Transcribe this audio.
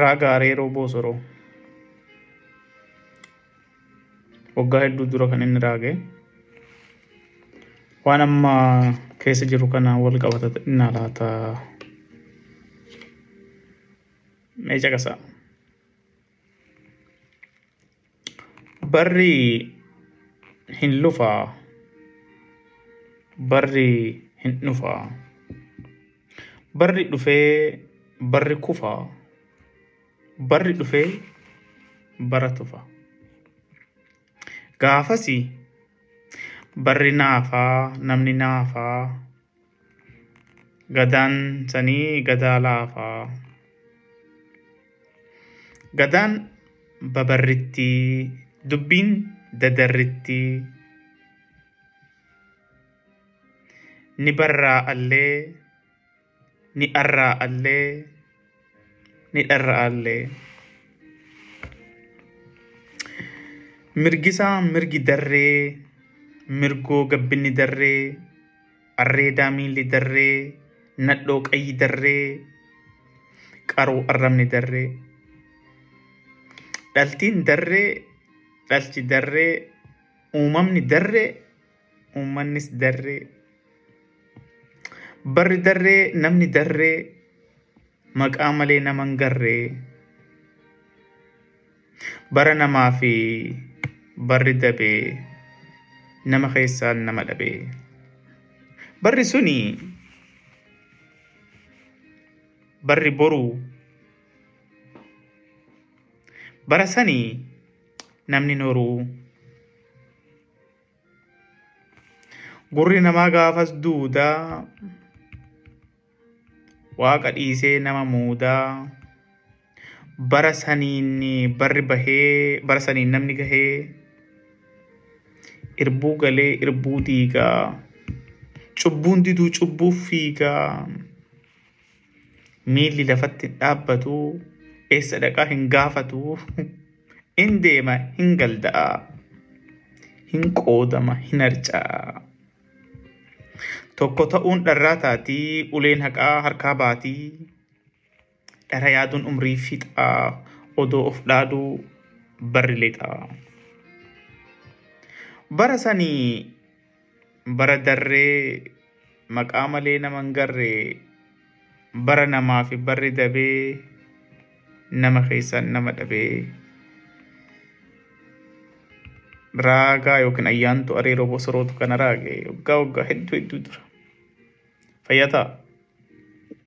Raaga Areeroo Boosoroo. Waggaa hedduu dura kan inni raage. Waan amma keessa jiru kana wal qabata innaa laata. Mee caqasaa. Barri hin lufaa. Barri hin dhufaa. Barri dhufee barri kufaa. Barri dhufee bara tufa. Gaafasi barri naafaa namni naafaa. Gadaan sanii gadaa laafaa. Gadaan babarritti dubbiin dadarritti. Ni barraa allee ni arraa ni dharraa allee. Mirgisaa mirgi darree mirgoo gabbinni darree arreedaa miilli darree nadhoo qayyi darree qaroo arrabni darree. Dhaltiin darree dhalchi darree uumamni darree uummannis darree. Barri darree namni darree maqaa malee nama hin garree. Bara namaa fi barri dabee nama keessaan nama dhabee. Barri suni barri boruu bara sanii namni noruu. Gurri namaa gaafas duudaa waaqa dhiisee nama muudaa. Bara saniin barri bahee bara saniin namni gahee irbuu galee irbuu diigaa. Cubbuun diduu cubbuuf fiigaa. Miilli lafatti hin dhaabbatu eessa dhaqaa hin gaafatu. In deema hin galda'a. Hin qoodama hin harca'a. Tokko ta'uun dharraa taatii uleen haqaa harkaa baatii. Dhara yaaduun umrii fixaa odoo of dhaaduu barri lixaa. Bara sanii bara darree maqaa malee nama hin garree bara namaa fi barri dabee nama keessaan nama dhabee. Raagaa yookiin ayyaantu areeroo bosorootu kana raage waggaa waggaa hedduu hedduu dura. فهي تاء